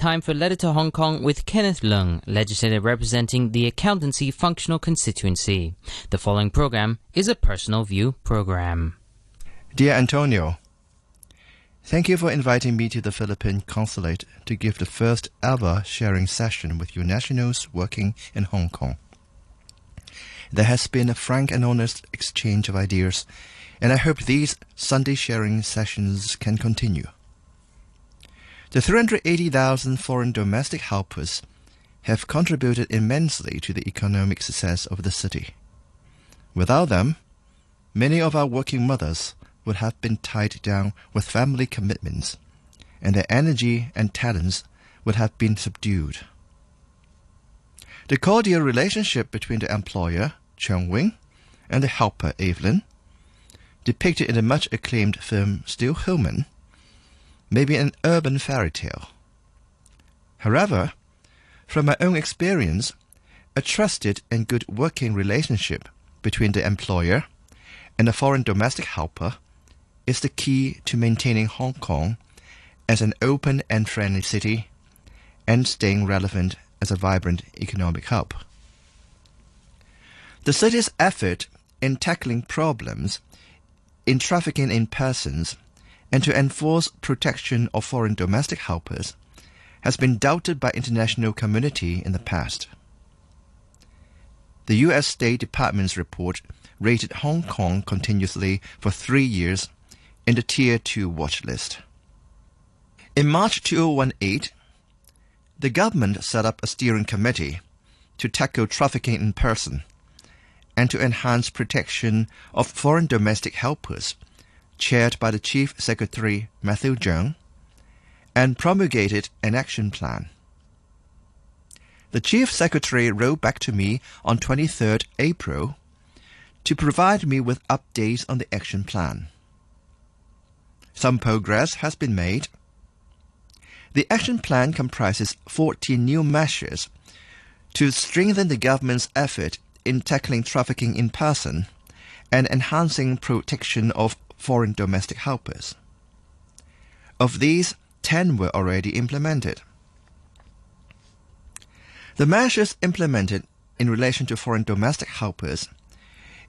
Time for Letter to Hong Kong with Kenneth Leung, legislator representing the Accountancy Functional Constituency. The following program is a personal view program. Dear Antonio, Thank you for inviting me to the Philippine Consulate to give the first ever sharing session with your nationals working in Hong Kong. There has been a frank and honest exchange of ideas, and I hope these Sunday sharing sessions can continue. The 380,000 foreign domestic helpers have contributed immensely to the economic success of the city. Without them, many of our working mothers would have been tied down with family commitments, and their energy and talents would have been subdued. The cordial relationship between the employer, Cheung Wing, and the helper, Evelyn, depicted in the much acclaimed film Still Human, maybe an urban fairy tale. However, from my own experience, a trusted and good working relationship between the employer and the foreign domestic helper is the key to maintaining Hong Kong as an open and friendly city and staying relevant as a vibrant economic hub. The city's effort in tackling problems in trafficking in persons and to enforce protection of foreign domestic helpers has been doubted by international community in the past. The U.S. State Department's report rated Hong Kong continuously for three years in the Tier 2 watch list. In March 2018, the government set up a steering committee to tackle trafficking in person and to enhance protection of foreign domestic helpers chaired by the Chief Secretary Matthew Cheung, and promulgated an action plan. The Chief Secretary wrote back to me on 23rd April to provide me with updates on the action plan. Some progress has been made. The action plan comprises 14 new measures to strengthen the government's effort in tackling trafficking in person and enhancing protection of foreign domestic helpers. Of these, 10 were already implemented. The measures implemented in relation to foreign domestic helpers,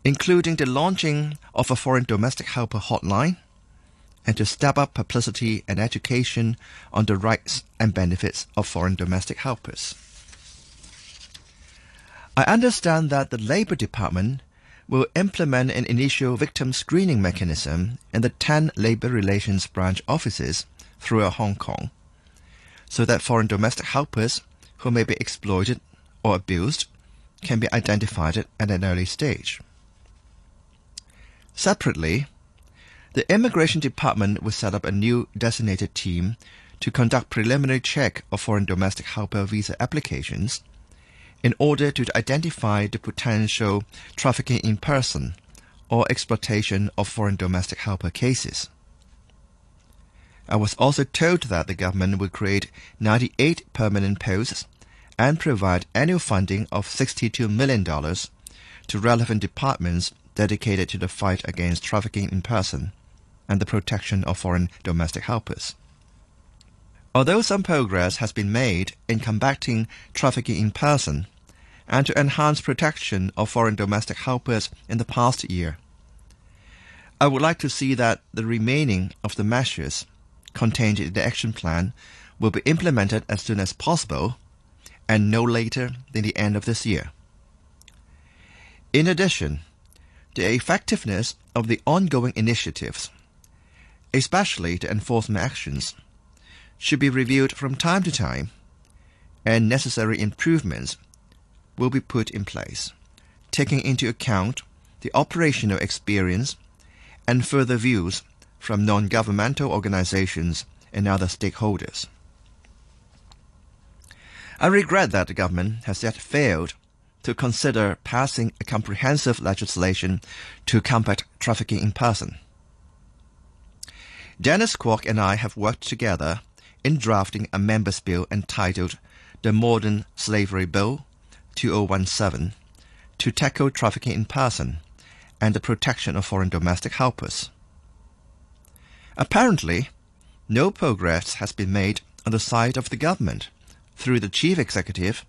including the launching of a foreign domestic helper hotline, and to step up publicity and education on the rights and benefits of foreign domestic helpers. I understand that the Labor Department will implement an initial victim screening mechanism in the 10 labor relations branch offices throughout Hong Kong, so that foreign domestic helpers who may be exploited or abused can be identified at an early stage. Separately, the Immigration Department will set up a new designated team to conduct preliminary check of foreign domestic helper visa applications in order to identify the potential trafficking in person or exploitation of foreign domestic helper cases. I was also told that the government will create 98 permanent posts and provide annual funding of $62 million to relevant departments dedicated to the fight against trafficking in person and the protection of foreign domestic helpers. Although some progress has been made in combating trafficking in person and to enhance protection of foreign domestic helpers in the past year, I would like to see that the remaining of the measures contained in the action plan will be implemented as soon as possible and no later than the end of this year. In addition, the effectiveness of the ongoing initiatives, especially the enforcement actions, should be reviewed from time to time, and necessary improvements will be put in place, taking into account the operational experience and further views from non-governmental organizations and other stakeholders. I regret that the government has yet failed to consider passing a comprehensive legislation to combat trafficking in person. Dennis Kwok and I have worked together in drafting a members' bill entitled the Modern Slavery Bill 2017 to tackle trafficking in person and the protection of foreign domestic helpers. Apparently, no progress has been made on the side of the government, through the chief executive,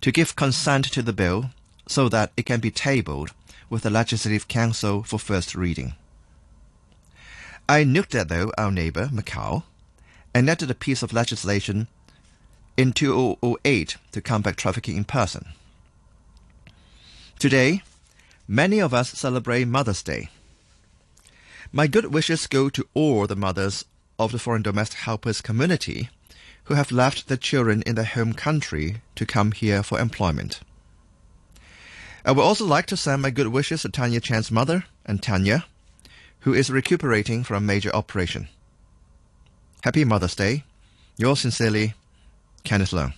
to give consent to the bill so that it can be tabled with the Legislative Council for first reading. I note that though our neighbor, Macau, and enacted a piece of legislation in 2008 to combat trafficking in person. Today, many of us celebrate Mother's Day. My good wishes go to all the mothers of the foreign domestic helpers community who have left their children in their home country to come here for employment. I would also like to send my good wishes to Tanya Chan's mother and Tanya, who is recuperating from a major operation. Happy Mother's Day. Yours sincerely, Kenneth Leung.